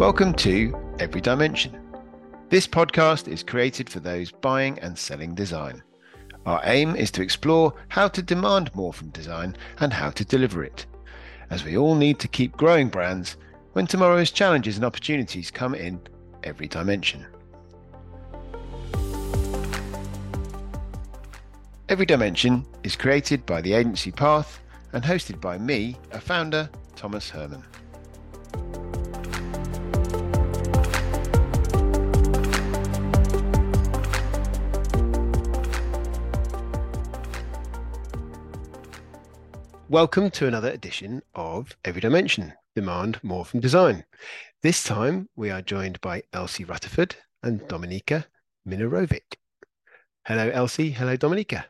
Welcome to Every Dimension. This podcast is created for those buying and selling design. Our aim is to explore how to demand more from design and how to deliver it, as we all need to keep growing brands when tomorrow's challenges and opportunities come in every dimension. Every Dimension is created by the agency Path and hosted by me, a founder, Thomas Herman. Welcome to another edition of Every Dimension Demand More from Design. This time we are joined by Elsie Rutterford and Dominika Minarovic. Hello, Elsie. Hello, Dominika.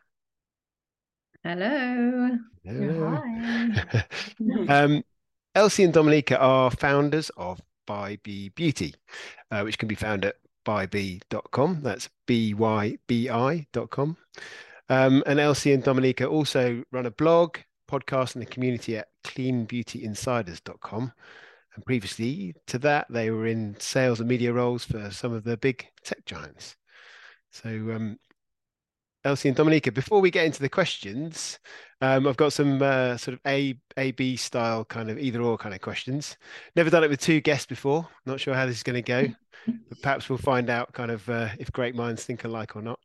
Hello. Hello. um, Elsie and Dominika are founders of BYBI Beauty, uh, which can be found at bybi.com. That's B Y B I.com. Um, and Elsie and Dominika also run a blog podcast in the community at cleanbeautyinsiders.com. And previously to that, they were in sales and media roles for some of the big tech giants. So, um, Elsie and Dominika, before we get into the questions, um, I've got some uh, sort of A A B style kind of either or kind of questions. Never done it with two guests before. Not sure how this is going to go, but perhaps we'll find out kind of uh, if great minds think alike or not.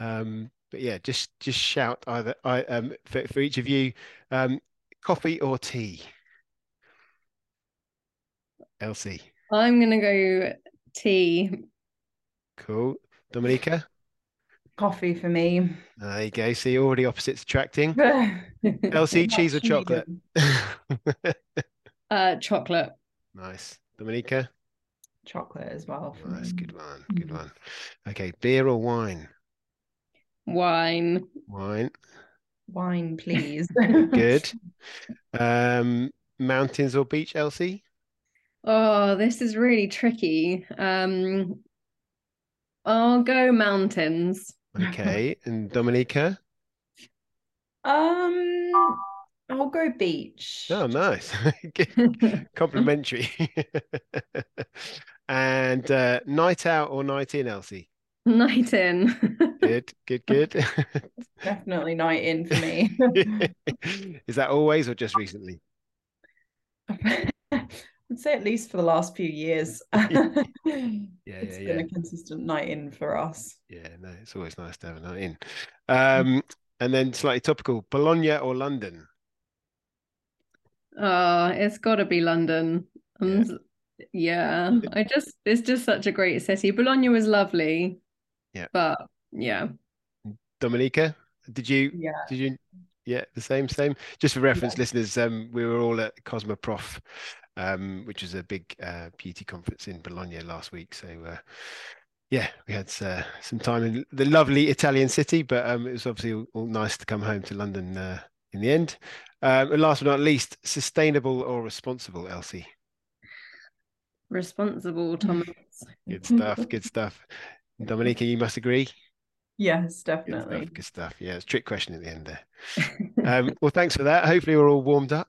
Um, but yeah, just just shout either I um for, for each of you, um, coffee or tea. Elsie. I'm gonna go tea. Cool. Dominika. Coffee for me. There you go. See, already opposites attracting. Elsie, cheese or chocolate? uh, chocolate. Nice. Dominika. Chocolate as well. Nice. Good one. Good one. Okay, beer or wine? Wine. Wine. Wine, please. Good. Um, mountains or beach, Elsie? Oh, this is really tricky. Um, I'll go mountains. Okay, and Dominika? Um, I'll go beach. Oh, nice. Complimentary. and uh, night out or night in, Elsie? Night in. good, good, good. Definitely night in for me. Is that always or just recently? I'd say at least for the last few years. yeah, it's yeah, It's been yeah. a consistent night in for us. Yeah, no, it's always nice to have a night in. Um, and then slightly topical, Bologna or London? Oh, it's got to be London. Yeah. yeah, I just it's just such a great city. Bologna was lovely. Yeah. But yeah. Dominika, did you Yeah. did you yeah, the same, same. Just for reference, Yeah. listeners, um, we were all at Cosmoprof, um, which is a big uh, beauty conference in Bologna last week. So, uh, yeah, we had uh, some time in the lovely Italian city, but um, it was obviously all, all nice to come home to London uh, in the end. Um, and last but not least, sustainable or responsible, Elsie? Responsible, Thomas. Good stuff, good stuff. Dominika, you must agree. Yes, Good definitely. stuff, good stuff. Yeah, it's a trick question at the end there. Um, well, thanks for that. Hopefully, we're all warmed up.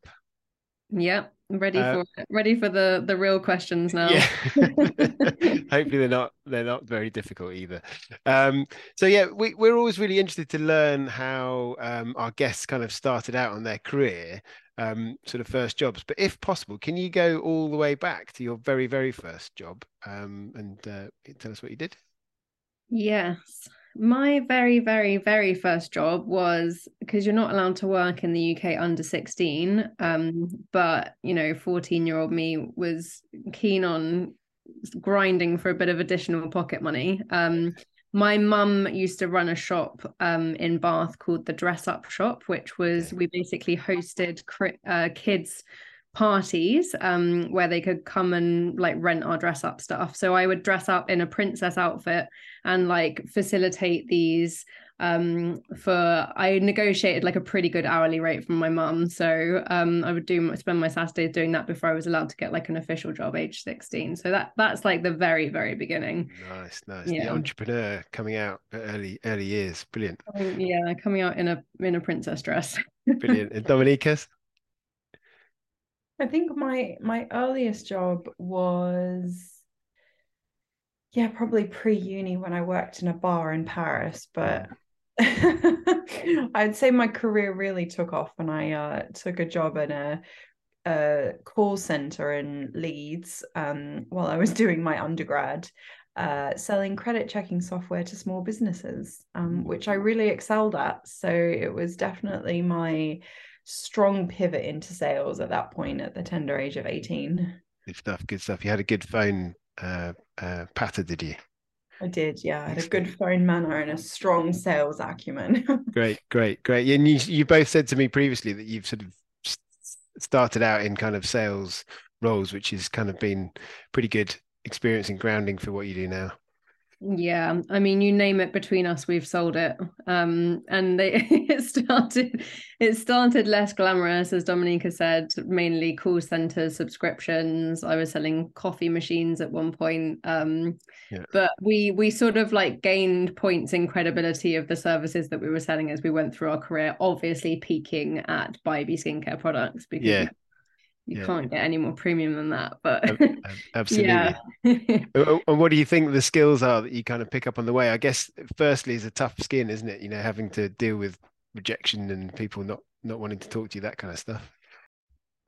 yeah. Ready Uh, for. Ready for the the real questions now. Yeah. Hopefully they're not they're not very difficult either. Um, so yeah, we, we're always really interested to learn how um, our guests kind of started out on their career, um, sort of first jobs. But if possible, can you go all the way back to your very very first job um, and uh, tell us what you did? Yes. My very, very, very first job was because you're not allowed to work in the UK under 16. Um, but you know, 14 year old me was keen on grinding for a bit of additional pocket money. Um, my mum used to run a shop um, in Bath called the Dress Up Shop, which was we basically hosted uh, kids parties um, where they could come and like rent our dress up stuff. So I would dress up in a princess outfit and like facilitate these um for I negotiated like a pretty good hourly rate from my mum so um I would do spend my Saturdays doing that before I was allowed to get like an official job age 16 so that that's like the very very beginning Nice, nice. The Yeah. entrepreneur coming out early early years. Brilliant, Um, yeah coming out in a in a princess dress brilliant. And Dominika's? I think my my earliest job was yeah, probably pre-uni when I worked in a bar in Paris, but I'd say my career really took off when I uh, took a job in a, a call center in Leeds um, while I was doing my undergrad, uh, selling credit checking software to small businesses, um, which I really excelled at. So it was definitely my strong pivot into sales at that point at the tender age of 18. Good stuff. Good stuff. You had a good phone uh, uh, patter, did you? I did, yeah. I had a good phone manner and a strong sales acumen. great, great, great. And you, you both said to me previously that you've sort of started out in kind of sales roles, which has kind of been pretty good experience and grounding for what you do now. Yeah, I mean, you name it between us, we've sold it. Um, and they, it started, it started less glamorous, as Dominika said, mainly call center subscriptions. I was selling coffee machines at one point. Um, yeah. but we we sort of like gained points in credibility of the services that we were selling as we went through our career. Obviously, peaking at BYBI skincare products because yeah you yeah. can't get any more premium than that but absolutely yeah. and what do you think the skills are that you kind of pick up on the way i guess firstly is a tough skin isn't it you know having to deal with rejection and people not not wanting to talk to you that kind of stuff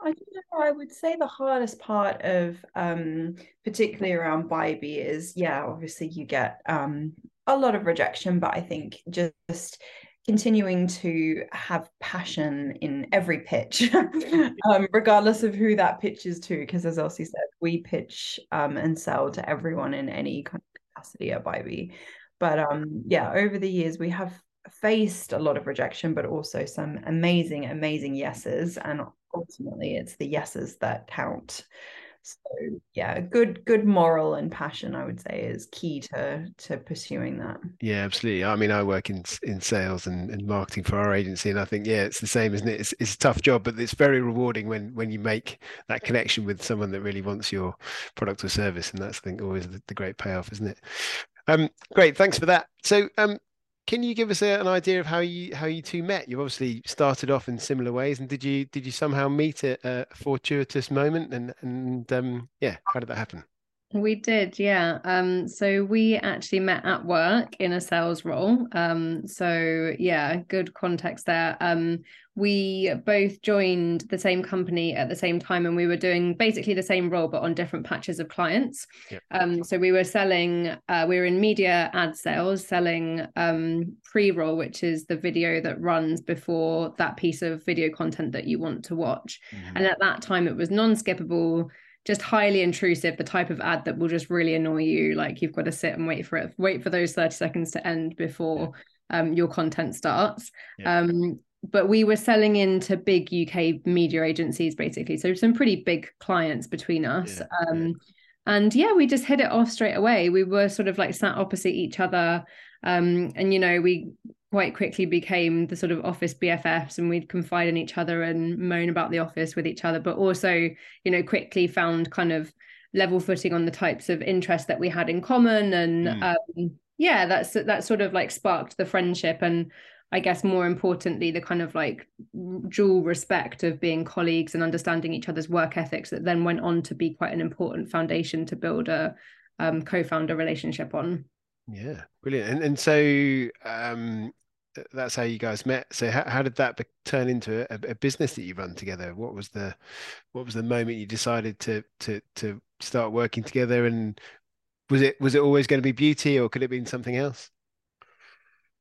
I don't know. I would say the hardest part of, um, particularly around BYBI, is yeah, obviously you get um, a lot of rejection, but I think just continuing to have passion in every pitch, um, regardless of who that pitch is to. Because as Elsie said, we pitch um, and sell to everyone in any kind of capacity at BYBI. But um, yeah, over the years, we have faced a lot of rejection, but also some amazing, amazing yeses. And ultimately, it's the yeses that count so yeah good good moral and passion i would say is key to to pursuing that. Yeah absolutely. I mean i work in in sales and, and marketing for our agency and i think yeah it's the same isn't it? It's, it's a tough job but it's very rewarding when when you make that connection with someone that really wants your product or service and that's i think always the, the great payoff isn't it? Um great thanks for that. So um can you give us a, an idea of how you how you two met? You obviously started off in similar ways, and did you did you somehow meet at a fortuitous moment? And and um, yeah, how did that happen? We did, yeah. Um, so we actually met at work in a sales role. Um, so yeah, good context there. Um, we both joined the same company at the same time, and we were doing basically the same role, but on different patches of clients. Yep. Um, so we were selling, uh, we were in media ad sales, selling um, pre-roll, which is the video that runs before that piece of video content that you want to watch. Mm-hmm. And at that time, it was non-skippable just highly intrusive the type of ad that will just really annoy you like you've got to sit and wait for it wait for those 30 seconds to end before yeah. um, your content starts yeah. um, but we were selling into big uk media agencies basically so some pretty big clients between us yeah. Um, and yeah we just hit it off straight away we were sort of like sat opposite each other um, and you know we quite quickly became the sort of office BFFs and we'd confide in each other and moan about the office with each other, but also, you know, quickly found kind of level footing on the types of interests that we had in common. And mm. um, yeah, that's that sort of like sparked the friendship and I guess more importantly, the kind of like dual respect of being colleagues and understanding each other's work ethics that then went on to be quite an important foundation to build a um, co-founder relationship on. Yeah, brilliant. And and so um, that's how you guys met. So how, how did that be, turn into a, a, business that you run together? What was the what was the moment you decided to to to start working together? And was it was it always going to be beauty, or could it have been something else?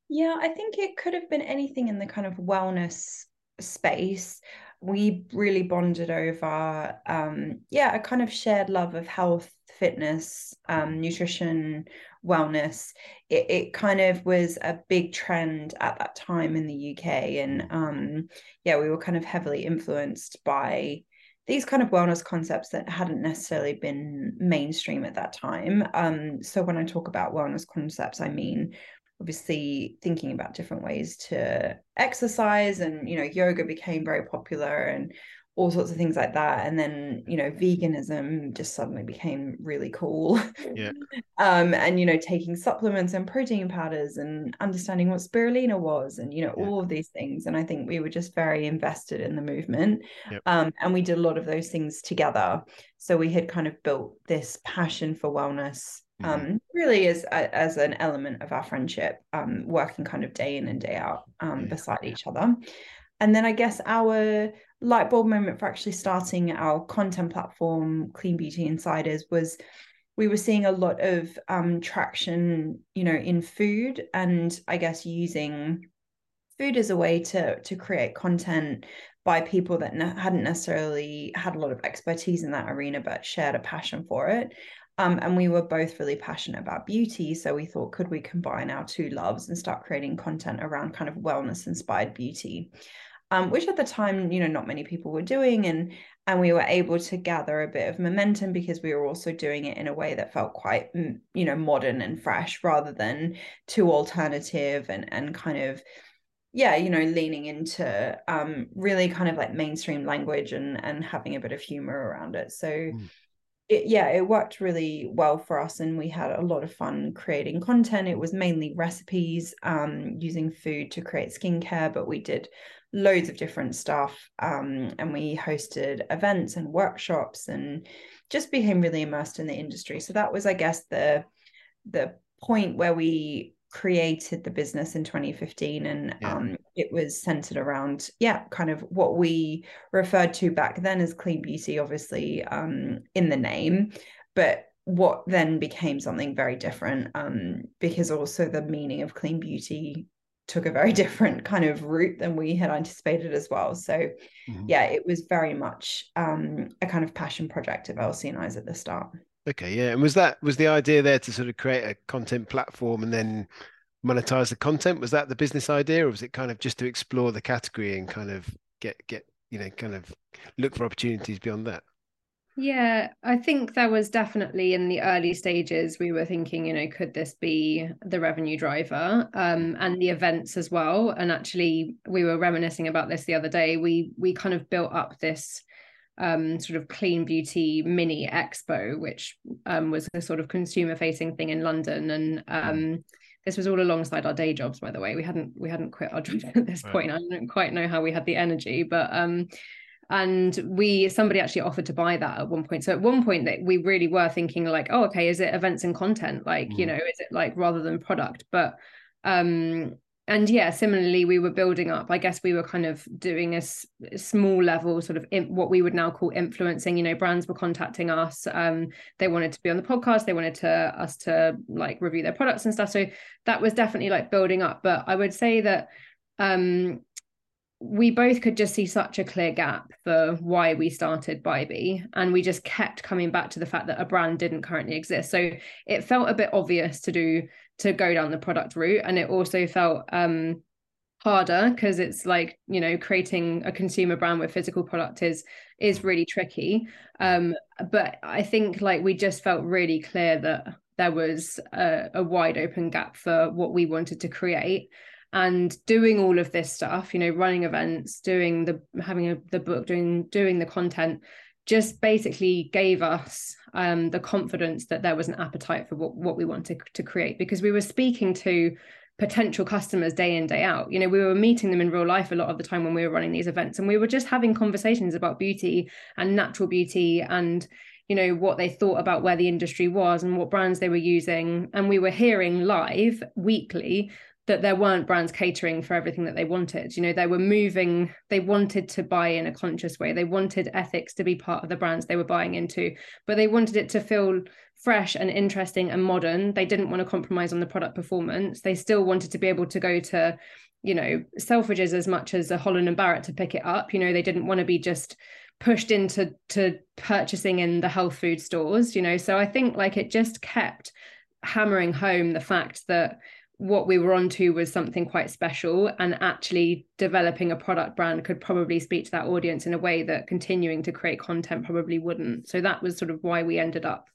Yeah, I think it could have been anything in the kind of wellness space. We really bonded over, um, yeah, a kind of shared love of health, fitness, um, nutrition, wellness it, it kind of was a big trend at that time in the uk and um yeah we were kind of heavily influenced by these kind of wellness concepts that hadn't necessarily been mainstream at that time. Um so when i talk about wellness concepts i mean obviously thinking about different ways to exercise and you know yoga became very popular and all sorts of things like that and then you know veganism just suddenly became really cool yeah um and you know taking supplements and protein powders and understanding what spirulina was and you know yeah. all of these things and i think we were just very invested in the movement yep. um and we did a lot of those things together so we had kind of built this passion for wellness mm-hmm. um really as as an element of our friendship um working kind of day in and day out um yeah. beside each other and then I guess our light bulb moment for actually starting our content platform, Clean Beauty Insiders, was we were seeing a lot of um, traction, you know, in food, and I guess using food as a way to to create content by people that ne- hadn't necessarily had a lot of expertise in that arena, but shared a passion for it. Um, and we were both really passionate about beauty. So we thought, could we combine our two loves and start creating content around kind of wellness inspired beauty? Um, which at the time, you know, not many people were doing. And and we were able to gather a bit of momentum because we were also doing it in a way that felt quite mm, you know modern and fresh rather than too alternative and and kind of yeah you know leaning into um really kind of like mainstream language and and having a bit of humor around it so mm. It, yeah it worked really well for us and we had a lot of fun creating content it was mainly recipes um using food to create skincare but we did loads of different stuff. Um, and we hosted events and workshops and just became really immersed in the industry. So that was, I guess, the the point where we created the business in 2015 and yeah. um, it was centered around yeah kind of what we referred to back then as clean beauty obviously um, in the name but what then became something very different um, because also the meaning of clean beauty took a very different kind of route than we had anticipated as well. So mm-hmm. yeah, it was very much um, a kind of passion project of Elsie and I's at the start. Okay, yeah. And was that was the idea there to sort of create a content platform and then monetize the content? Was that the business idea or was it kind of just to explore the category and kind of get get, you know, kind of look for opportunities beyond that? Yeah, I think there was definitely in the early stages, we were thinking, you know, could this be the revenue driver um, and the events as well? And actually, we were reminiscing about this the other day. We we kind of built up this um, sort of clean beauty mini expo, which um, was a sort of consumer facing thing in London. And um, this was all alongside our day jobs, by the way. We hadn't we hadn't quit our jobs at this point. I don't quite know how we had the energy, but um, and we somebody actually offered to buy that at one point so at one point that we really were thinking like oh okay is it events and content like mm. you know is it like rather than product but um and yeah similarly we were building up i guess we were kind of doing a, small level sort of in, what we would now call influencing you know brands were contacting us um they wanted to be on the podcast they wanted to us to like review their products and stuff so that was definitely like building up but i would say that um we both could just see such a clear gap for why we started BYBI. And we just kept coming back to the fact that a brand didn't currently exist. So it felt a bit obvious to do to go down the product route. And it also felt um harder because it's like, you know, creating a consumer brand with physical product is is really tricky. Um, but I think like we just felt really clear that there was a, a wide open gap for what we wanted to create and doing all of this stuff you know running events doing the having a, the book doing doing the content just basically gave us um, the confidence that there was an appetite for what, what we wanted to create because we were speaking to potential customers day in day out. You know we were meeting them in real life a lot of the time when we were running these events and we were just having conversations about beauty and natural beauty and you know what they thought about where the industry was and what brands they were using. And we were hearing live weekly that there weren't brands catering for everything that they wanted. You know, they were moving, they wanted to buy in a conscious way. They wanted ethics to be part of the brands they were buying into, but they wanted it to feel fresh and interesting and modern. They didn't want to compromise on the product performance. They still wanted to be able to go to, you know, Selfridges as much as a Holland and Barrett to pick it up. You know, they didn't want to be just pushed into to purchasing in the health food stores, you know. So I think like it just kept hammering home the fact that what we were onto was something quite special and actually developing a product brand could probably speak to that audience in a way that continuing to create content probably wouldn't so that was sort of why we ended up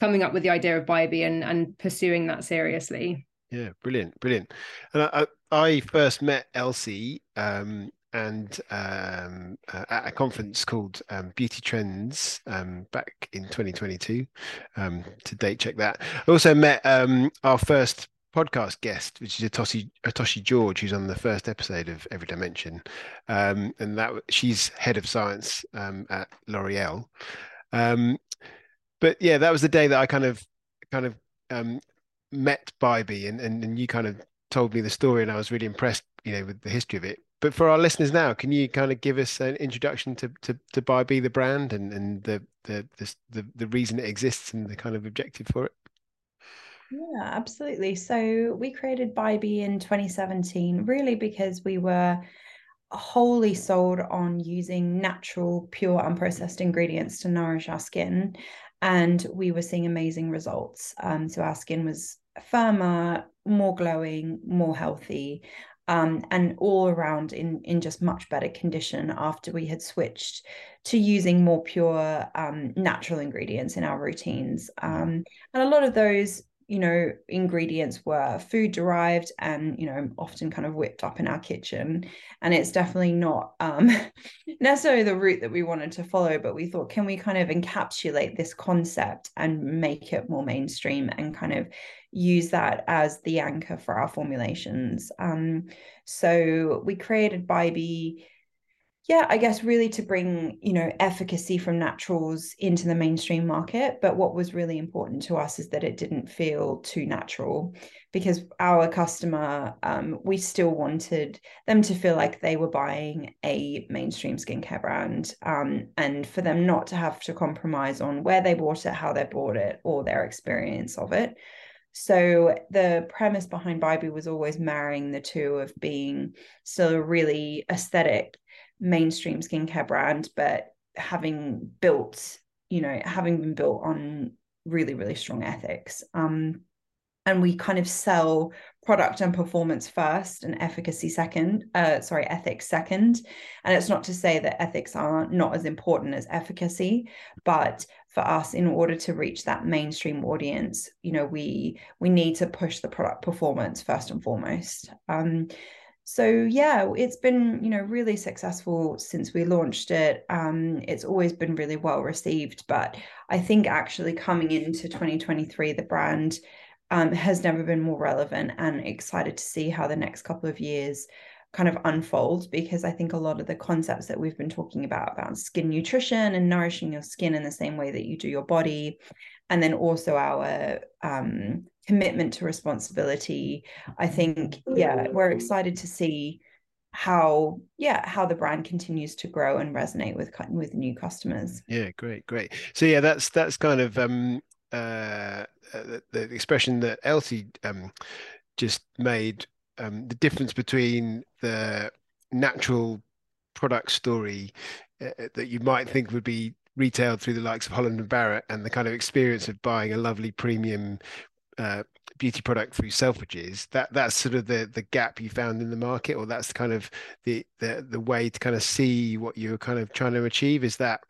coming up with the idea of BYBI and and pursuing that seriously yeah brilliant brilliant and i i first met elsie um and um, uh, at a conference called um, Beauty Trends um, back in 2022. Um, to date check that. I also met um, our first podcast guest, which is Atoshi Atoshi George, who's on the first episode of Every Dimension, um, and that she's head of science um, at L'Oreal. Um, but yeah, that was the day that I kind of kind of um, met BYBI, and, and and you kind of told me the story, and I was really impressed, you know, with the history of it. But for our listeners now, can you kind of give us an introduction to to, to BYBI, the brand, and and the the the the reason it exists and the kind of objective for it? Yeah, absolutely. So we created BYBI in 2017, really because we were wholly sold on using natural, pure, unprocessed ingredients to nourish our skin. And we were seeing amazing results. Um, so our skin was firmer, more glowing, more healthy, um, and all around in in just much better condition after we had switched to using more pure um, natural ingredients in our routines. Um, and a lot of those you know ingredients were food derived and you know often kind of whipped up in our kitchen. And it's definitely not um, necessarily the route that we wanted to follow but we thought can we kind of encapsulate this concept and make it more mainstream and kind of use that as the anchor for our formulations? Um, so we created BYBI yeah i guess really to bring you know efficacy from naturals into the mainstream market but what was really important to us is that it didn't feel too natural because our customer um, we still wanted them to feel like they were buying a mainstream skincare brand um, and for them not to have to compromise on where they bought it how they bought it or their experience of it. So the premise behind BYBI was always marrying the two of being still a really aesthetic mainstream skincare brand, but having built, you know, having been built on really, really strong ethics. Um, and we kind of sell product and performance first and efficacy second uh sorry ethics second and it's not to say that ethics are not as important as efficacy but for us in order to reach that mainstream audience you know we we need to push the product performance first and foremost um so yeah it's been you know really successful since we launched it. Um, it's always been really well received but i think actually coming into 2023 the brand um, has never been more relevant and excited to see how the next couple of years kind of unfold because i think a lot of the concepts that we've been talking about about skin nutrition and nourishing your skin in the same way that you do your body and then also our um, commitment to responsibility i think yeah we're excited to see how yeah how the brand continues to grow and resonate with with new customers. Yeah great great. So yeah that's that's kind of um uh, uh the, the, expression that elsie um just made um the difference between the natural product story uh, uh that you might think would be retailed through the likes of Holland and Barrett and the kind of experience of buying a lovely premium uh, beauty product through Selfridges, that that's sort of the the gap you found in the market, or that's kind of the the the way to kind of see what you're kind of trying to achieve. Is that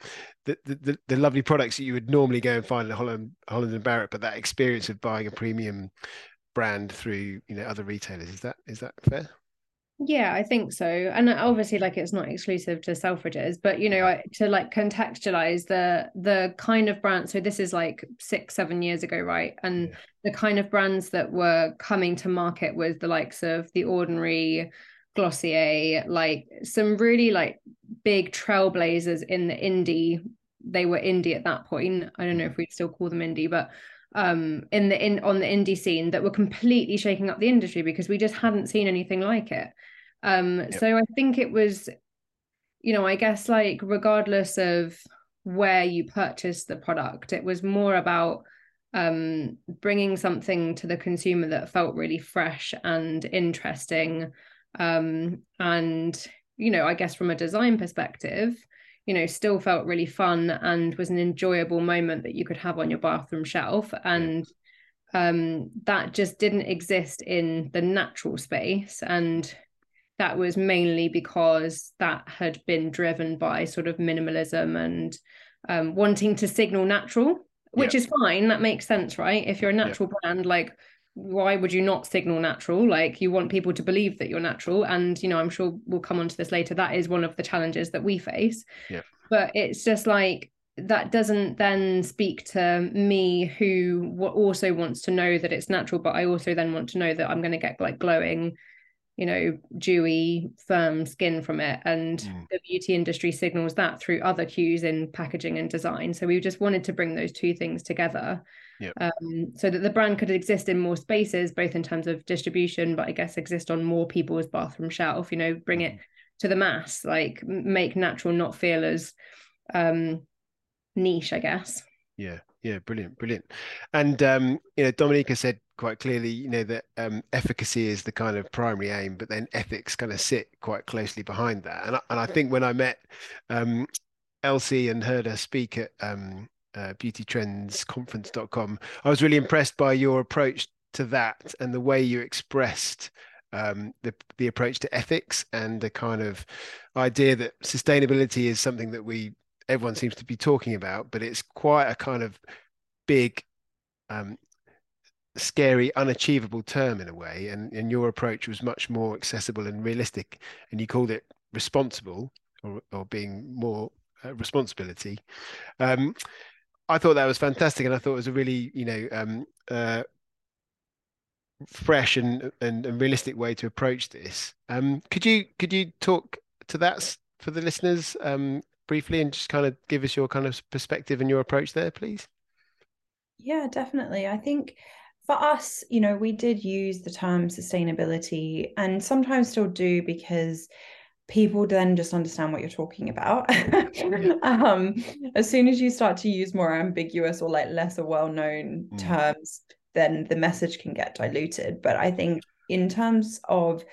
the the, the lovely products that you would normally go and find in Holland Holland and Barrett, but that experience of buying a premium brand through you know other retailers is that is that fair? Yeah, I think so. And obviously like it's not exclusive to Selfridges, but you know, to like contextualize the the kind of brand so this is like 6 7 years ago, right? And yeah. the kind of brands that were coming to market was the likes of The Ordinary, Glossier, like some really like big trailblazers in the indie. They were indie at that point. I don't know mm-hmm. if we'd still call them indie, but um in the in on the indie scene that were completely shaking up the industry because we just hadn't seen anything like it um, yep. So I think it was, you know, I guess like regardless of where you purchased the product, it was more about um, bringing something to the consumer that felt really fresh and interesting. Um, and, you know, I guess from a design perspective, you know, still felt really fun and was an enjoyable moment that you could have on your bathroom shelf. And um, that just didn't exist in the natural space. And that was mainly because that had been driven by sort of minimalism and um, wanting to signal natural, which is fine. That makes sense, right? If you're a natural brand, like why would you not signal natural? Like you want people to believe that you're natural and you know i'm sure we'll come on to this later that is one of the challenges that we face. Yeah. But it's just like that doesn't then speak to me who also wants to know that it's natural but i also then want to know that i'm going to get like glowing you know dewy firm skin from it. And mm. the beauty industry signals that through other cues in packaging and design. So we just wanted to bring those two things together yep. um, so that the brand could exist in more spaces both in terms of distribution but i guess exist on more people's bathroom shelf you know bring it to the mass like make natural not feel as um niche i guess. Yeah yeah brilliant brilliant. And um you know dominika said quite clearly you know that um efficacy is the kind of primary aim but then ethics kind of sit quite closely behind that. And I, and I think when i met um elsie and heard her speak at um uh, beautytrendsconference.com i was really impressed by your approach to that and the way you expressed um, the the approach to ethics and the kind of idea that sustainability is something that we everyone seems to be talking about, but it's quite a kind of big, um, scary, unachievable term in a way. And, and your approach was much more accessible and realistic, and you called it responsible or, or being more uh, responsibility. Um, I thought that was fantastic, and I thought it was a really, you know, um, uh, fresh and, and, and realistic way to approach this. Um, could you could you talk to that for the listeners? Um, briefly and just kind of give us your kind of perspective and your approach there, please? Yeah, definitely. I think for us, you know, we did use the term sustainability and sometimes still do because people then just understand what you're talking about. um, as soon as you start to use more ambiguous or like lesser well known mm. terms, then the message can get diluted. But I think in terms of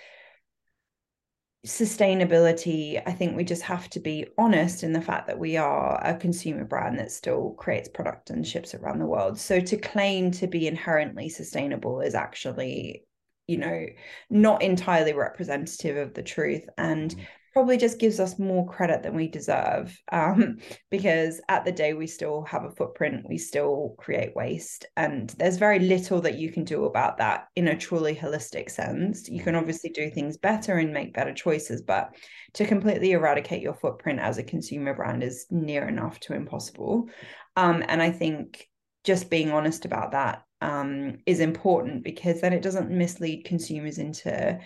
sustainability, I think we just have to be honest in the fact that we are a consumer brand that still creates product and ships around the world. So to claim to be inherently sustainable is actually, you know, not entirely representative of the truth. And mm. probably just gives us more credit than we deserve um, because at the day we still have a footprint we still create waste and there's very little that you can do about that in a truly holistic sense. You can obviously do things better and make better choices but to completely eradicate your footprint as a consumer brand is near enough to impossible. Um, and i think just being honest about that um, is important because then it doesn't mislead consumers into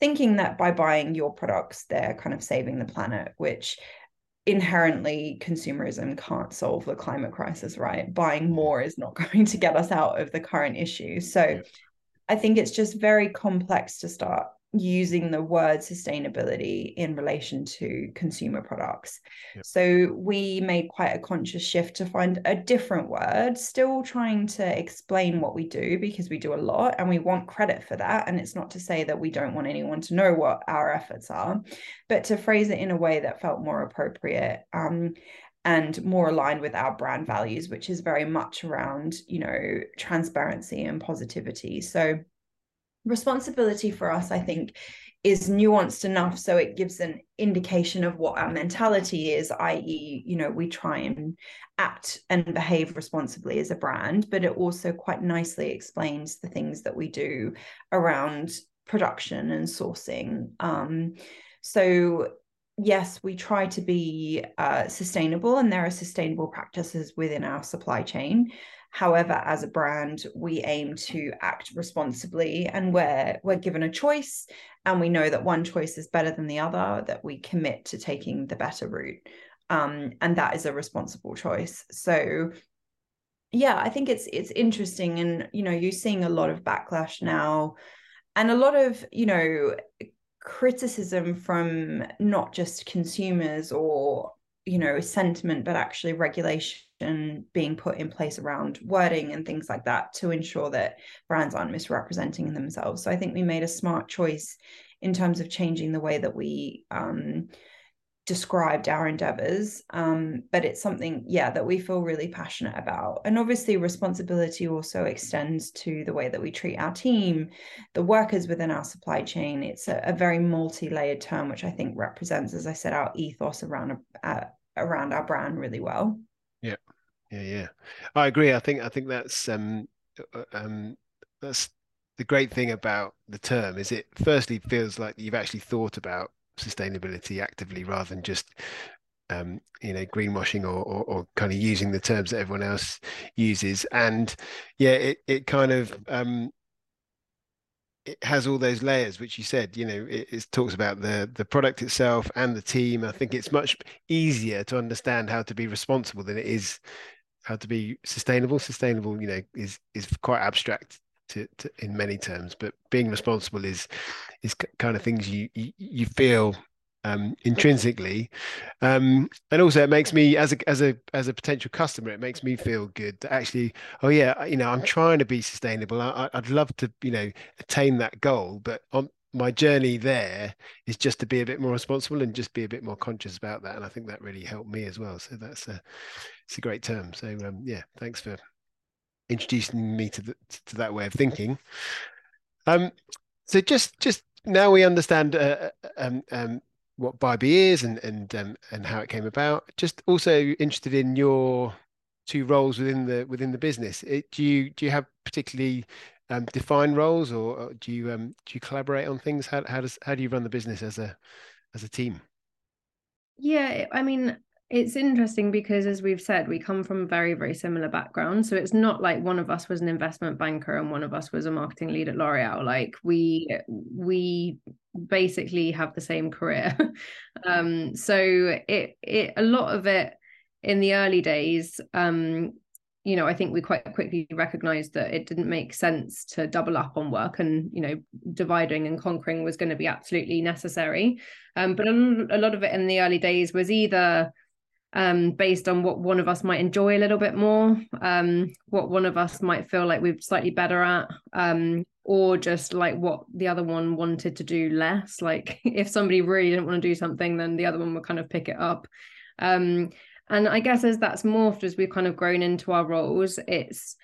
thinking that by buying your products, they're kind of saving the planet, which inherently consumerism can't solve the climate crisis, right? Buying more is not going to get us out of the current issue. So. I think it's just very complex to start using the word sustainability in relation to consumer products. Yep. So we made quite a conscious shift to find a different word, still trying to explain what we do because we do a lot and we want credit for that. And it's not to say that we don't want anyone to know what our efforts are, but to phrase it in a way that felt more appropriate. Um, and more aligned with our brand values, which is very much around, you know, transparency and positivity. So responsibility for us, I think, is nuanced enough so it gives an indication of what our mentality is, i.e., you know, we try and act and behave responsibly as a brand, but it also quite nicely explains the things that we do around production and sourcing. Um, so yes, we try to be uh, sustainable, and there are sustainable practices within our supply chain. However, as a brand, we aim to act responsibly and we're, we're given a choice and we know that one choice is better than the other, that we commit to taking the better route. Um, and that is a responsible choice. So yeah, I think it's it's interesting and you know, you're seeing a lot of backlash now and a lot of, you know, criticism from not just consumers or you know sentiment but actually regulation being put in place around wording and things like that to ensure that brands aren't misrepresenting themselves. So i think we made a smart choice in terms of changing the way that we um, described our endeavors. Um, but it's something yeah that we feel really passionate about. And obviously responsibility also extends to the way that we treat our team the workers within our supply chain. It's a, a very multi-layered term which i think represents as i said our ethos around a, a, around our brand really well. Yeah, yeah, yeah. I agree. I think I think that's um, uh, um, that's the great thing about the term is it firstly feels like you've actually thought about sustainability actively rather than just um, you know greenwashing or, or, or kind of using the terms that everyone else uses and yeah it, it kind of um, it has all those layers which you said you know it, it, talks about the the product itself and the team. I think it's much easier to understand how to be responsible than it is how to be sustainable. Sustainable you know is is quite abstract to, to in many terms but being responsible is is kind of things you you, you feel um, intrinsically, um, and also it makes me as a as a as a potential customer, it makes me feel good that actually, oh yeah, you know, I'm trying to be sustainable. I, would love to, you know, attain that goal, but on my journey there is just to be a bit more responsible and just be a bit more conscious about that. And I think that really helped me as well. So that's a it's a great term. So um, yeah, thanks for introducing me to the, to that way of thinking. Um, so just just now we understand uh, uh um, um, what BYBI is and and um, and how it came about. Just also interested in your two roles within the within the business. It, do you do you have particularly um, defined roles, or, do you um, do you collaborate on things? How how does how do you run the business as a as a team? Yeah, I mean, it's interesting because, as we've said, we come from very, very similar backgrounds. So it's not like one of us was an investment banker and one of us was a marketing lead at L'Oreal. Like we we basically have the same career. um, so it it a lot of it in the early days, um, you know, I think we quite quickly recognized that it didn't make sense to double up on work and, you know, dividing and conquering was going to be absolutely necessary. Um, but a, lot of it in the early days was either um, based on what one of us might enjoy a little bit more, um, what one of us might feel like we're slightly better at, um, or just like what the other one wanted to do less. Like if somebody really didn't want to do something, then the other one would kind of pick it up. Um, and I guess as that's morphed, as we've kind of grown into our roles, it's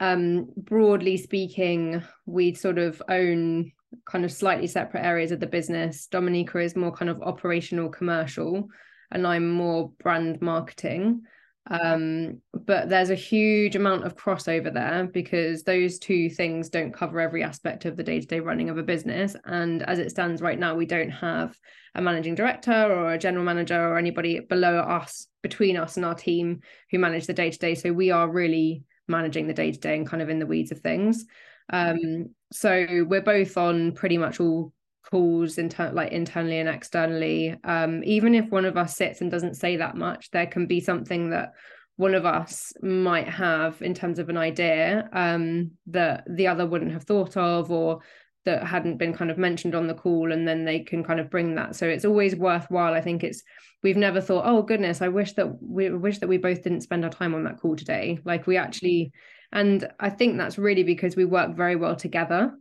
um, broadly speaking, we sort of own kind of slightly separate areas of the business. Dominika is more kind of operational commercial and I'm more brand marketing. Um, but there's a huge amount of crossover there because those two things don't cover every aspect of the day-to-day running of a business. And as it stands right now, we don't have a managing director or a general manager or anybody below us, between us and our team who manage the day-to-day. So we are really managing the day-to-day and kind of in the weeds of things. Um, so we're both on pretty much all calls inter- like internally and externally um, even if one of us sits and doesn't say that much there can be something that one of us might have in terms of an idea um, that the other wouldn't have thought of or that hadn't been kind of mentioned on the call and then they can kind of bring that. So it's always worthwhile. I think it's we've never thought oh goodness i wish that we wish that we both didn't spend our time on that call today. Like we actually and i think that's really because we work very well together.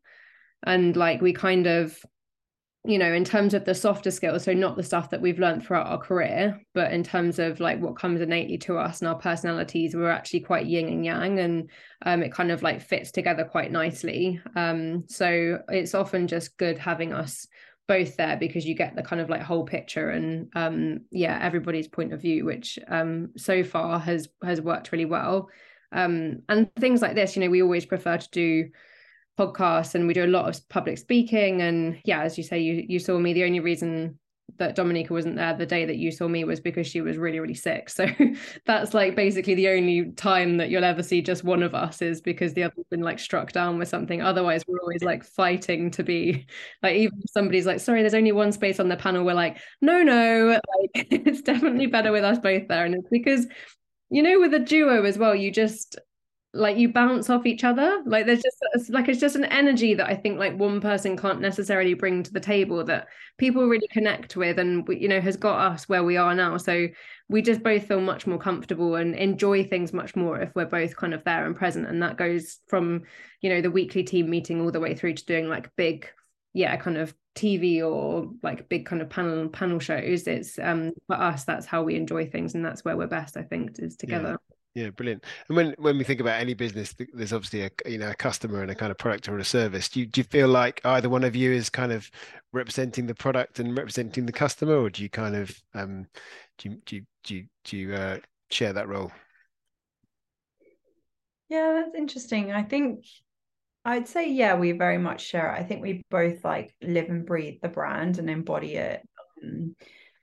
And like we kind of you know in terms of the softer skills so not the stuff that we've learned throughout our career but in terms of like what comes innately to us and our personalities we're actually quite yin and yang and um, it kind of like fits together quite nicely. Um, so it's often just good having us both there because you get the kind of like whole picture and um, yeah everybody's point of view which um, so far has has worked really well. Um, and things like this you know we always prefer to do podcasts and we do a lot of public speaking. And yeah as you say you you saw me the only reason that Dominika wasn't there the day that you saw me was because she was really really sick. So that's like basically the only time that you'll ever see just one of us is because the other's been like struck down with something. Otherwise we're always like fighting to be like even if somebody's like sorry there's only one space on the panel we're like no no like it's definitely better with us both there. And it's because you know with a duo as well you just like you bounce off each other. Like there's just it's like it's just an energy that i think like one person can't necessarily bring to the table that people really connect with and you know has got us where we are now. So we just both feel much more comfortable and enjoy things much more if we're both kind of there and present. And that goes from you know the weekly team meeting all the way through to doing like big yeah kind of tv or like big kind of panel panel shows. It's um for us that's how we enjoy things and that's where we're best i think is together. yeah. Yeah, brilliant. And when when we think about any business, there's obviously a you know a customer and a kind of product or a service. Do you, do you feel like either one of you is kind of representing the product and representing the customer, or do you kind of um, do you do you, do you, do you uh, share that role? Yeah, that's interesting. I think I'd say, yeah, we very much share it. I think we both like live and breathe the brand and embody it. Um,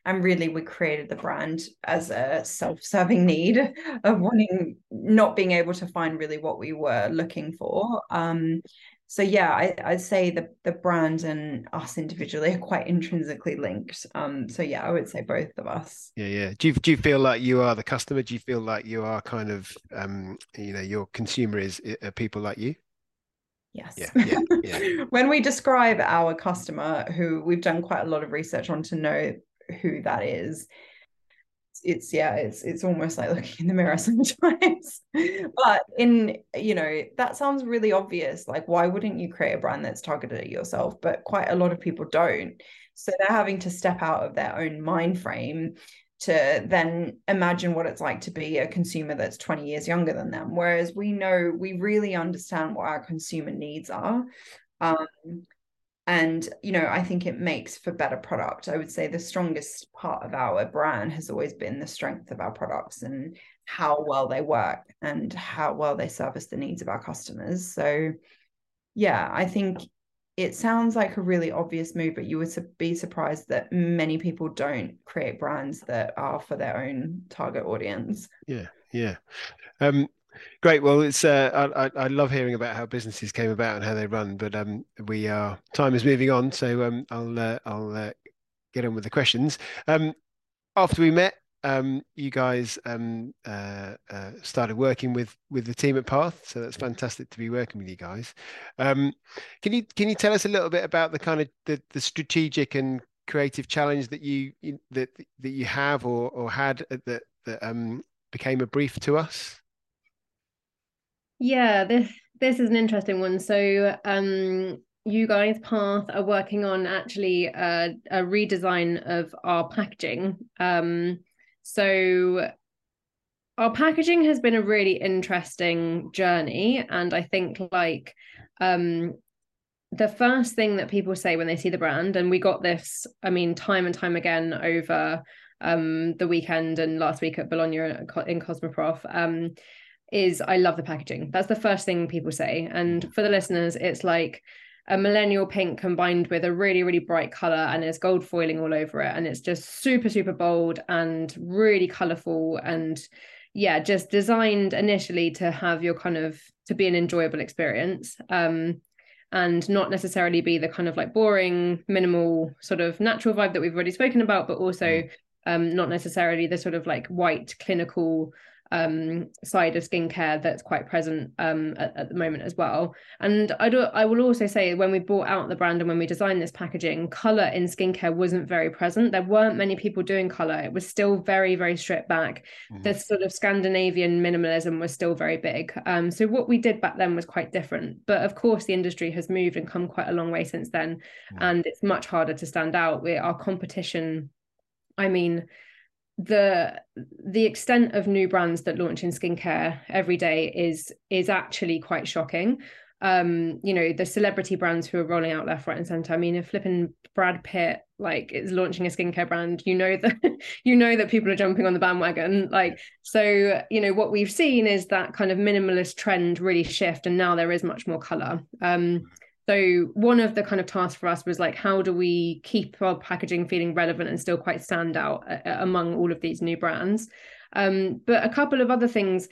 and really, we created the brand as a self serving need of wanting, not being able to find really what we were looking for. Um, so yeah, I, I'd say the the brand and us individually are quite intrinsically linked. Um, so yeah, I would say both of us. Yeah, yeah. Do you do you feel like you are the customer? Do you feel like you are kind of um, you know, your consumer is people like you? Yes. Yeah, yeah, yeah. when we describe our customer, who we've done quite a lot of research on to know who that is, it's yeah it's it's almost like looking in the mirror sometimes. But in you know that sounds really obvious. Like why wouldn't you create a brand that's targeted at yourself? But quite a lot of people don't. So they're having to step out of their own mind frame to then imagine what it's like to be a consumer that's 20 years younger than them. Whereas we know we really understand what our consumer needs are. Um, and you know i think it makes for better product. I would say the strongest part of our brand has always been the strength of our products and how well they work and how well they service the needs of our customers. So yeah i think it sounds like a really obvious move but you would be surprised that many people don't create brands that are for their own target audience. Yeah yeah. Um Great. Well, it's uh, I, I love hearing about how businesses came about and how they run, but um, we are time is moving on, so um, I'll uh, I'll uh, get on with the questions. Um, after we met, um, you guys um, uh, uh, started working with with the team at Path, so that's fantastic to be working with you guys. Um, can you can you tell us a little bit about the kind of the, the strategic and creative challenge that you that that you have or or had that that um, became a brief to us? Yeah, this this is an interesting one. So um you guys path are working on actually a, a redesign of our packaging um so our packaging has been a really interesting journey and i think like um the first thing that people say when they see the brand and we got this i mean time and time again over um the weekend and last week at bologna in cosmoprof um is I love the packaging. That's the first thing people say. And for the listeners, it's like a millennial pink combined with a really, really bright color and there's gold foiling all over it. And it's just super, super bold and really colorful. And yeah, just designed initially to have your kind of to be an enjoyable experience. Um, and not necessarily be the kind of like boring, minimal sort of natural vibe that we've already spoken about, but also mm. um, not necessarily the sort of like white clinical um, side of skincare that's quite present um, at, at, the moment as well. And I do, I will also say when we brought out the brand and when we designed this packaging, color in skincare wasn't very present. There weren't many people doing color. It was still very, very stripped back. Mm-hmm. The sort of Scandinavian minimalism was still very big. Um, so what we did back then was quite different. But of course, the industry has moved and come quite a long way since then, mm-hmm. and it's much harder to stand out. We, our competition, I mean the the extent of new brands that launch in skincare every day is is actually quite shocking. Um you know the celebrity brands who are rolling out left right and center. I mean if flipping brad pitt like is launching a skincare brand you know that you know that people are jumping on the bandwagon. Like so you know what we've seen is that kind of minimalist trend really shift and now there is much more color. Um so one of the kind of tasks for us was like, how do we keep our packaging feeling relevant and still quite stand out uh, uh, among all of these new brands? Um, but a couple of other things,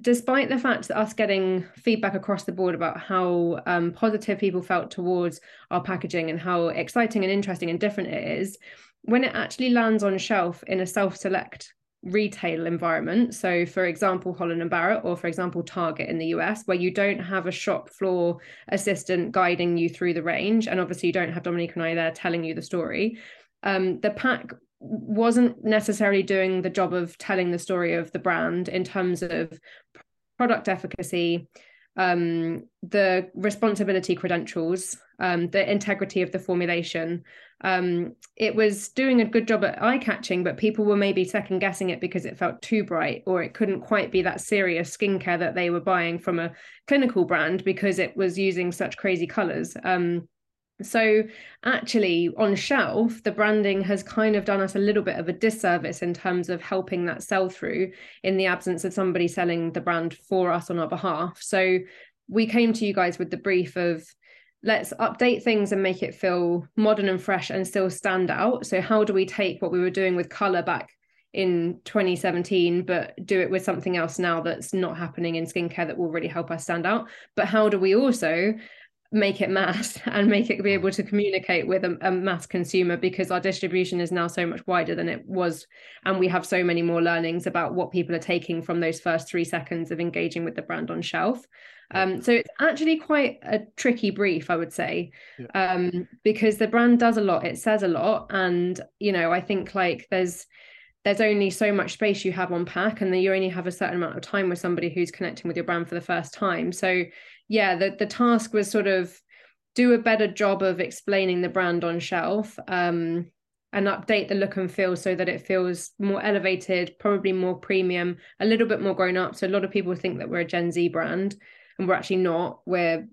despite the fact that us getting feedback across the board about how um, positive people felt towards our packaging and how exciting and interesting and different it is, when it actually lands on shelf in a self-select retail environment so for example holland and barrett or for example target in the us where you don't have a shop floor assistant guiding you through the range and obviously you don't have dominika and i there telling you the story um, the pack wasn't necessarily doing the job of telling the story of the brand in terms of product efficacy um, the responsibility credentials, um, the integrity of the formulation. Um, it was doing a good job at eye catching, but people were maybe second guessing it because it felt too bright, or it couldn't quite be that serious skincare that they were buying from a clinical brand because it was using such crazy colors. Um, so, actually, on shelf, the branding has kind of done us a little bit of a disservice in terms of helping that sell through in the absence of somebody selling the brand for us on our behalf. So, we came to you guys with the brief of let's update things and make it feel modern and fresh and still stand out. So, how do we take what we were doing with color back in 2017, but do it with something else now that's not happening in skincare that will really help us stand out? But how do we also make it mass and make it be mm. able to communicate with a, a, mass consumer because our distribution is now so much wider than it was and we have so many more learnings about what people are taking from those first three seconds of engaging with the brand on shelf um, so it's actually quite a tricky brief i would say yeah. um, because the brand does a lot it says a lot and you know i think like there's there's only so much space you have on pack and then you only have a certain amount of time with somebody who's connecting with your brand for the first time. So yeah the, the task was sort of do a better job of explaining the brand on shelf um, and update the look and feel so that it feels more elevated probably more premium a little bit more grown up. So a lot of people think that we're a gen z brand and we're actually not. Where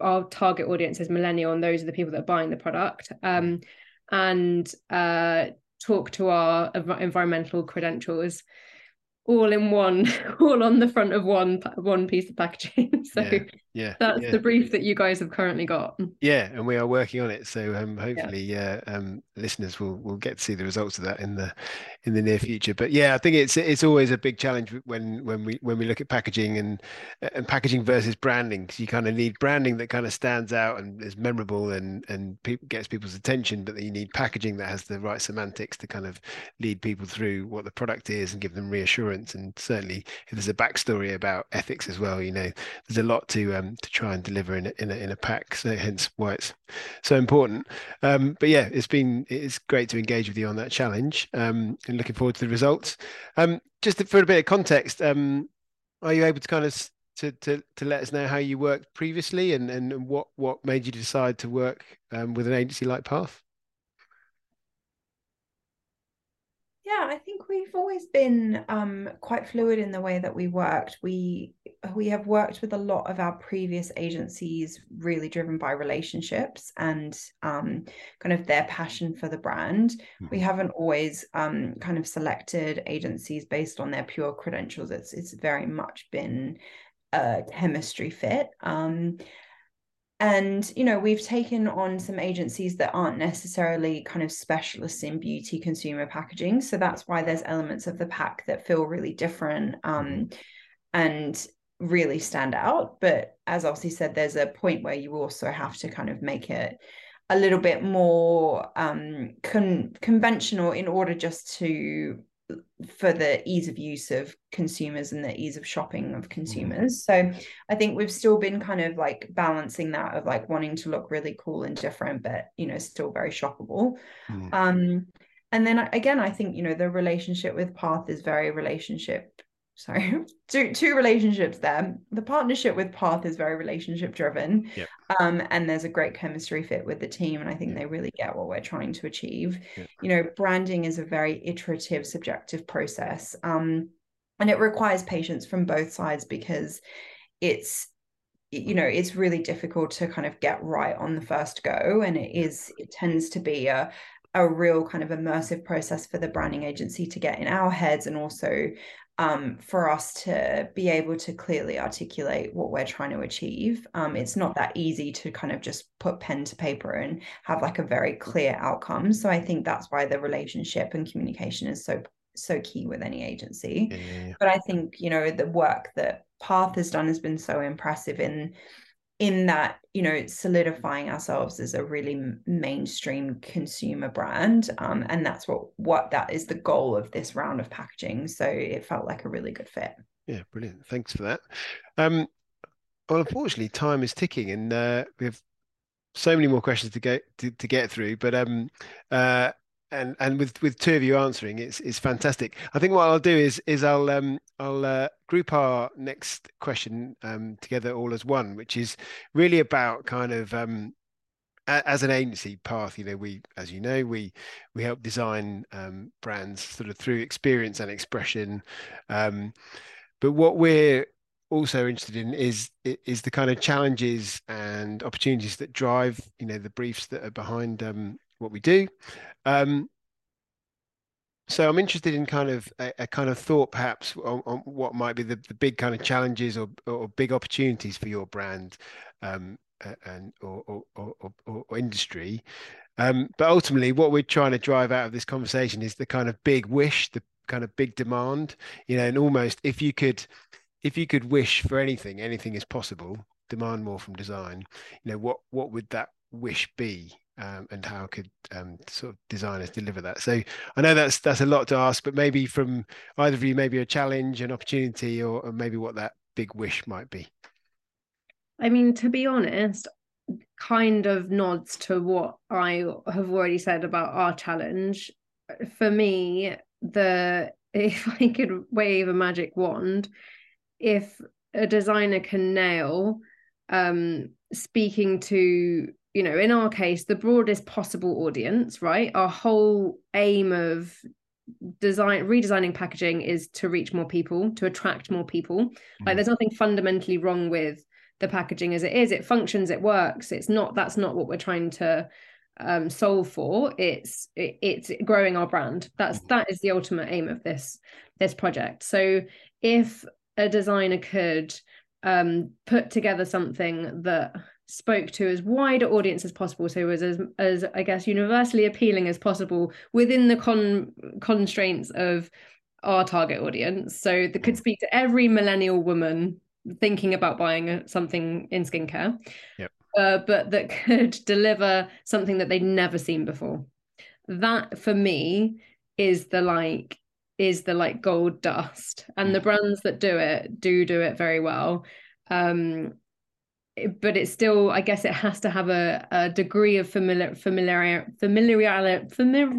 our target audience is millennial and those are the people that are buying the product. Um, and uh, talk to our environmental credentials all in one all on the front of one one piece of packaging. So yeah, yeah that's yeah. the brief that you guys have currently got yeah and we are working on it so um, hopefully yeah. uh, um, listeners will will get to see the results of that in the in the near future but yeah i think it's it's always a big challenge when when we when we look at packaging and and packaging versus branding because you kind of need branding that kind of stands out and is memorable and and gets people's attention but you need packaging that has the right semantics to kind of lead people through what the product is and give them reassurance and certainly if there's a backstory about ethics as well you know there's a lot to um to try and deliver in a, in a, in a pack so hence why it's so important um but yeah it's been it's great to engage with you on that challenge um and looking forward to the results um just for a bit of context um are you able to kind of to, to, to let us know how you worked previously and, and what, what made you decide to work um, with an agency like Path? Yeah, I think we've always been um, quite fluid in the way that we worked. We we have worked with a lot of our previous agencies, really driven by relationships and um, kind of their passion for the brand. Mm-hmm. We haven't always um, kind of selected agencies based on their pure credentials. It's it's very much been a chemistry fit. Um, and you know we've taken on some agencies that aren't necessarily kind of specialists in beauty consumer packaging so that's why there's elements of the pack that feel really different um, mm-hmm. and really stand out but as Elsie said there's a point where you also have to kind of make it a little bit more um, con- conventional in order just to for the ease of use of consumers and the ease of shopping of consumers. So I think we've still been kind of like balancing that of like wanting to look really cool and different, but you know, still very shoppable. Mm. Um, and then again, I think you know the relationship with Path is very relationship sorry two two relationships there the partnership with path is very relationship driven yep. um and there's a great chemistry fit with the team and i think they really get what we're trying to achieve yep. you know branding is a very iterative subjective process um and it requires patience from both sides because it's you know it's really difficult to kind of get right on the first go and it is it tends to be a a real kind of immersive process for the branding agency to get in our heads and also um, for us to be able to clearly articulate what we're trying to achieve. Um, it's not that easy to kind of just put pen to paper and have like a very clear outcome. So I think that's why the relationship and communication is so so key with any agency. Yeah. But I think you know the work that Path has done has been so impressive in in that you know solidifying ourselves as a really mainstream consumer brand um, and that's what what that is the goal of this round of packaging. So it felt like a really good fit. Yeah brilliant. Thanks for that. Um well unfortunately time is ticking and uh, we have so many more questions to get to, to get through but um uh and and with with two of you answering it's it's fantastic. I think what i'll do is is i'll um i'll uh, group our next question um together all as one which is really about kind of um as an agency path you know we as you know we we help design um, brands sort of through experience and expression um, but what we're also interested in is is the kind of challenges and opportunities that drive you know the briefs that are behind um, what we do. Um, so I'm interested in kind of a, a kind of thought, perhaps, on, on, what might be the, the big kind of challenges or, or big opportunities for your brand um, and or or, or, or industry. Um, but ultimately, what we're trying to drive out of this conversation is the kind of big wish, the kind of big demand. You know, and almost if you could, if you could wish for anything, anything is possible. Demand more from design. You know, what what would that wish be? Um, and how could um, sort of designers deliver that? So I know that's that's a lot to ask, but maybe from either of you, maybe a challenge, an opportunity, or, or maybe what that big wish might be. I mean, to be honest, kind of nods to what I have already said about our challenge. For me, the if I could wave a magic wand, if a designer can nail um, speaking to you know, in our case, the broadest possible audience, right? Our whole aim of design redesigning packaging is to reach more people, to attract more people. Mm-hmm. Like there's nothing fundamentally wrong with the packaging as it is. It functions, it works. It's not that's not what we're trying to um solve for. It's it, it's growing our brand. That's mm-hmm. that is the ultimate aim of this this project. So if a designer could um put together something that spoke to as wide an audience as possible so it was as as i guess universally appealing as possible within the con constraints of our target audience. So that could speak to every millennial woman thinking about buying something in skincare. Yep. uh, but that could deliver something that they'd never seen before. That for me is the like is the like gold dust. And mm. the brands that do it do do it very well. Um but it's still i guess it has to have a, a degree of familiar familiar familiarity familiar,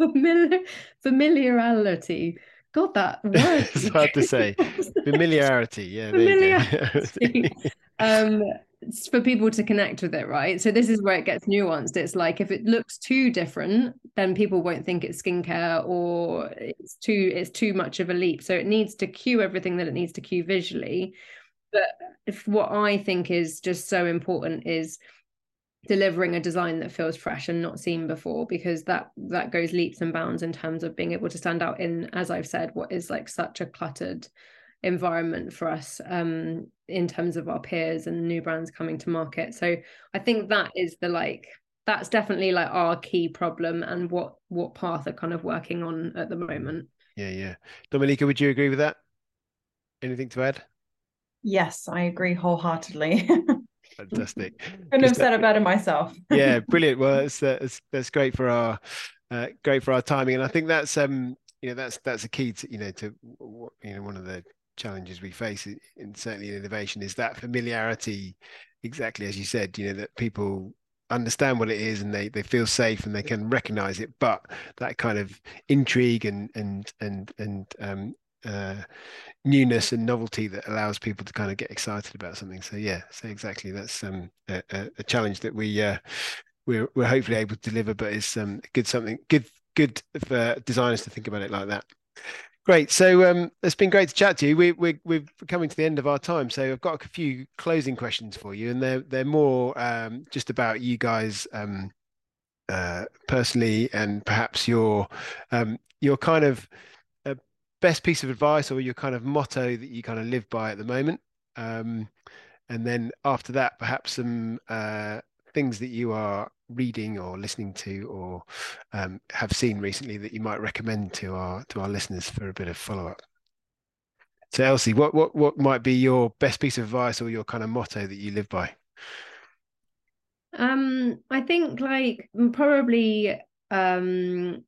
familiar familiarity. God that word. It's hard to say. Familiarity. Yeah familiarity. um for people to connect with it right? So this is where it gets nuanced. It's like if it looks too different then people won't think it's skincare or it's too it's too much of a leap. So it needs to cue everything that it needs to cue visually but if what I think is just so important is delivering a design that feels fresh and not seen before because that that goes leaps and bounds in terms of being able to stand out in as I've said what is like such a cluttered environment for us um in terms of our peers and new brands coming to market. So I think that is the like that's definitely like our key problem and what what path are kind of working on at the moment. Yeah yeah. Dominika would you agree with that? Anything to add Yes, I agree wholeheartedly. Fantastic. Couldn't have said it better myself. yeah, brilliant. Well, that's, that's that's great for our uh, great for our timing, and I think that's um you know that's that's a key to you know to you know one of the challenges we face in certainly in innovation is that familiarity exactly as you said you know that people understand what it is and they they feel safe and they can recognize it but that kind of intrigue and and and and um uh, newness and novelty that allows people to kind of get excited about something. So yeah, so exactly that's um, a, a, challenge that we uh, we're we're hopefully able to deliver, but it's um, good something good good for designers to think about it like that. Great. So um, it's been great to chat to you. We, we, we're coming to the end of our time. So I've got a few closing questions for you, and they're they're more um, just about you guys um, uh, personally, and perhaps your um, your kind of best piece of advice or your kind of motto that you kind of live by at the moment? Um, and then after that perhaps some uh, things that you are reading or listening to or um, have seen recently that you might recommend to our to our listeners for a bit of follow-up. So elsie what what what might be your best piece of advice or your kind of motto that you live by? Um i think like probably um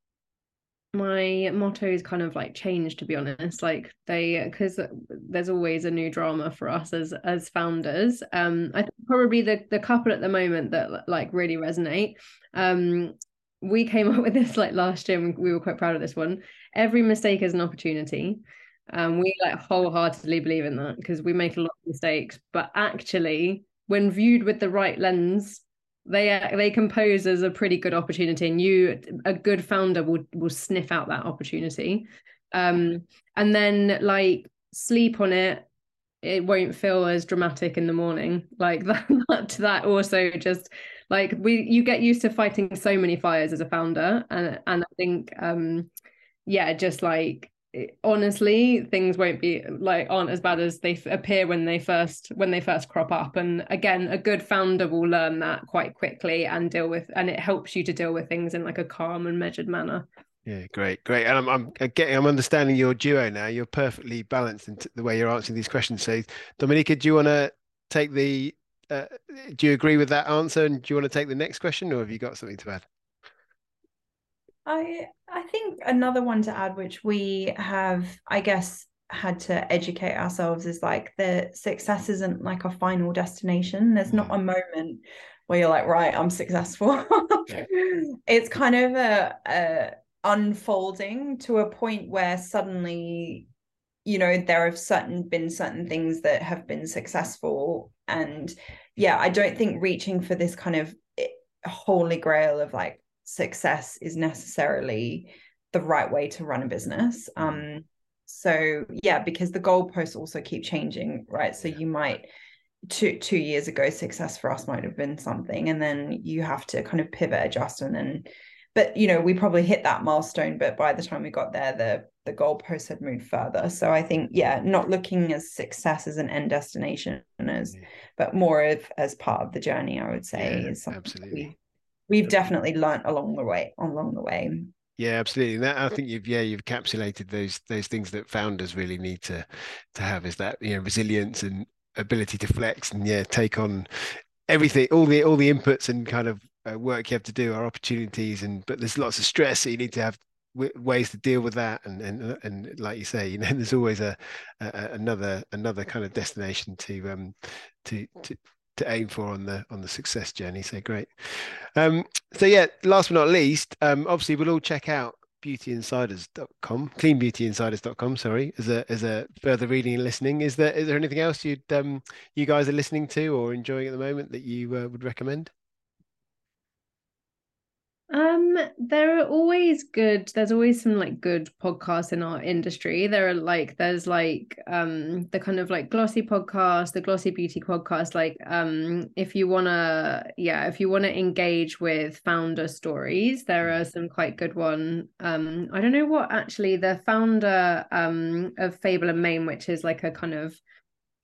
my motto is kind of like changed to be honest. Like they because there's always a new drama for us as as founders. Um i think probably the the couple at the moment that like really resonate um we came up with this like last year and we were quite proud of this one. Every mistake is an opportunity. Um we like wholeheartedly believe in that because we make a lot of mistakes. But actually when viewed with the right lens they uh, they compose as a pretty good opportunity and you a good founder will will sniff out that opportunity. Um and then like sleep on it it won't feel as dramatic in the morning. Like that that, that also just like we you get used to fighting so many fires as a founder and and i think um yeah, just like honestly things won't be like aren't as bad as they appear when they first when they first crop up. And again a good founder will learn that quite quickly and deal with and it helps you to deal with things in like a calm and measured manner. Yeah great great. And i'm i'm getting i'm understanding your duo now. You're perfectly balanced in the way you're answering these questions. So dominika do you want to take the uh, do you agree with that answer? And do you want to take the next question or have you got something to add I I think another one to add, which we have, I guess, had to educate ourselves is like the success isn't like a final destination. There's not mm. a moment where you're like, right, I'm successful. it's kind of a, a unfolding to a point where suddenly you know there have certain been certain things that have been successful and yeah i don't think reaching for this kind of eh, holy grail of like success is necessarily the right way to run a business. Mm. Um, so yeah, because the goalposts also keep changing, right? So you might two two years ago, success for us might have been something, and then you have to kind of pivot, adjust, and then. But you know, we probably hit that milestone, but by the time we got there, the the goalposts had moved further. So I think, yeah, not looking as success as an end destination as, yeah. but more of as part of the journey. I would say yeah, is absolutely we've definitely learned along the way along the way. Yeah absolutely. That i think you've yeah you've encapsulated those those things that founders really need to to have is that you know resilience and ability to flex and yeah take on everything all the all the inputs and kind of uh, work you have to do are opportunities and but there's lots of stress so you need to have w- ways to deal with that and and and like you say you know there's always a, a another another kind of destination to um to to to aim for on the on the success journey. So great. Um, so yeah, last but not least, um, obviously we'll all check out beautyinsiders.com, cleanbeautyinsiders.com, sorry, as a as a further reading and listening. Is there is there anything else you'd um you guys are listening to or enjoying at the moment that you uh, would recommend? Um, there are always good, there's always some like good podcasts in our industry. There are like there's like um the kind of like glossy podcast, the glossy beauty podcast. Like um if you wanna yeah, if you wanna engage with founder stories, there are some quite good one. Um I don't know what actually the founder um of Fable and Mane, which is like a kind of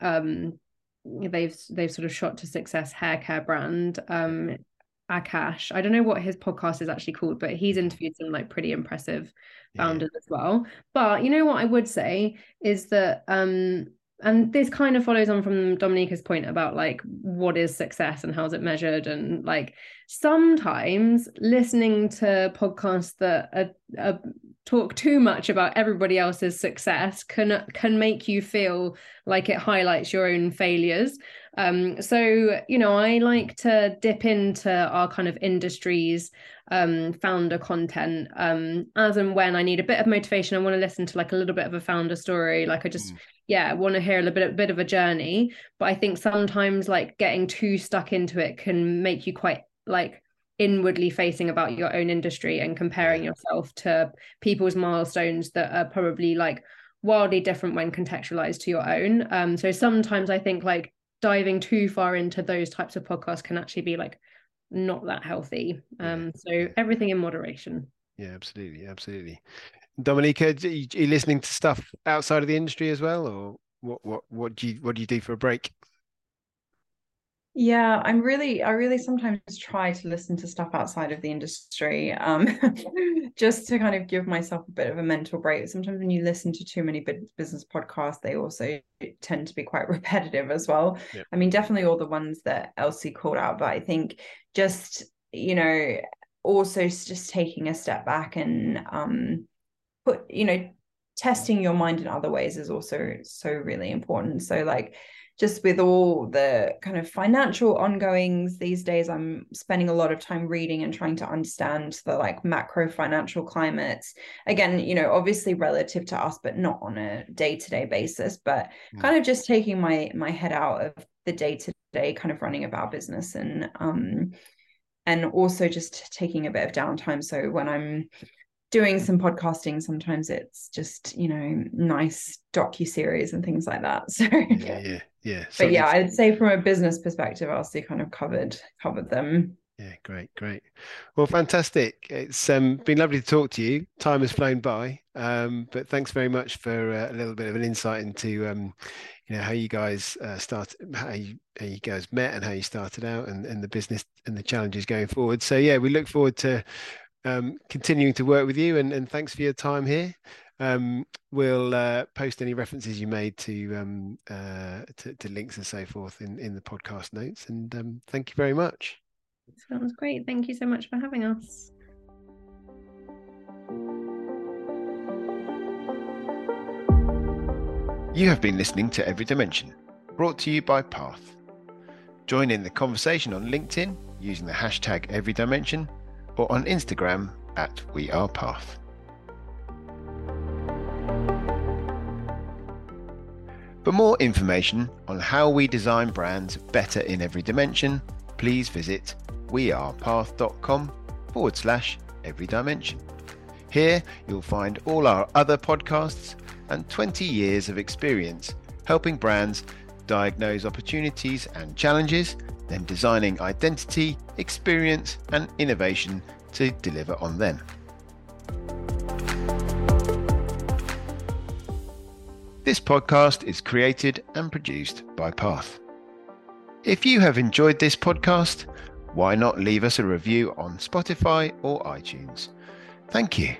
um they've they've sort of shot to success hair care brand um Akash. I don't know what his podcast is actually called, but he's interviewed some like pretty impressive founders yeah. as well. But you know what I would say is that um and this kind of follows on from Dominika's point about like what is success and how's it measured and like sometimes listening to podcasts that are, are talk too much about everybody else's success can can make you feel like it highlights your own failures um, so, you know, I like to dip into our kind of industries um, founder content um, as and when I need a bit of motivation. I want to listen to like a little bit of a founder story. Like I just, mm. yeah, want to hear a little bit, a bit of a journey. But I think sometimes like getting too stuck into it can make you quite like inwardly facing about your own industry and comparing yourself to people's milestones that are probably like wildly different when contextualized to your own. Um, so sometimes I think like diving too far into those types of podcasts can actually be like not that healthy. Um, so everything in moderation. Yeah, absolutely, absolutely. Dominika, are you, are you listening to stuff outside of the industry as well, or what? What? What do you What do you do for a break? Yeah, I'm really, I really sometimes try to listen to stuff outside of the industry, um, just to kind of give myself a bit of a mental break. Sometimes when you listen to too many business podcasts, they also tend to be quite repetitive as well. Yep. I mean, definitely all the ones that Elsie called out, but I think just, you know, also just taking a step back and um, put, you know, testing your mind in other ways is also so really important. So like just with all the kind of financial ongoings these days i'm spending a lot of time reading and trying to understand the like macro financial climates again you know obviously relative to us but not on a day-to-day basis but mm. kind of just taking my my head out of the day-to-day kind of running about business and um and also just taking a bit of downtime so when i'm doing some podcasting sometimes it's just you know nice docu series and things like that so yeah yeah yeah but yeah i'd say from a business perspective Elsie kind of covered covered them Yeah, great, great. Well, fantastic. It's um, been lovely to talk to you. Time has flown by, um, but thanks very much for uh, a little bit of an insight into, um, you know, how you guys uh, started, how you, how you guys met, and how you started out, and, and the business and the challenges going forward. So yeah, we look forward to um, continuing to work with you, and, and thanks for your time here. Um, we'll uh, post any references you made to, um, uh, to, to links and so forth in in the podcast notes. And um, thank you very much. Sounds great. Thank you so much for having us. You have been listening to Every Dimension, brought to you by Path. Join in the conversation on LinkedIn using the hashtag Every Dimension or on Instagram at We Are Path. For more information on how we design brands better in every dimension, please visit wearepath.com forward slash every dimension. Here you'll find all our other podcasts and 20 years of experience helping brands diagnose opportunities and challenges, then designing identity, experience, and innovation to deliver on them. This podcast is created and produced by Path. If you have enjoyed this podcast, why not leave us a review on Spotify or iTunes? Thank you.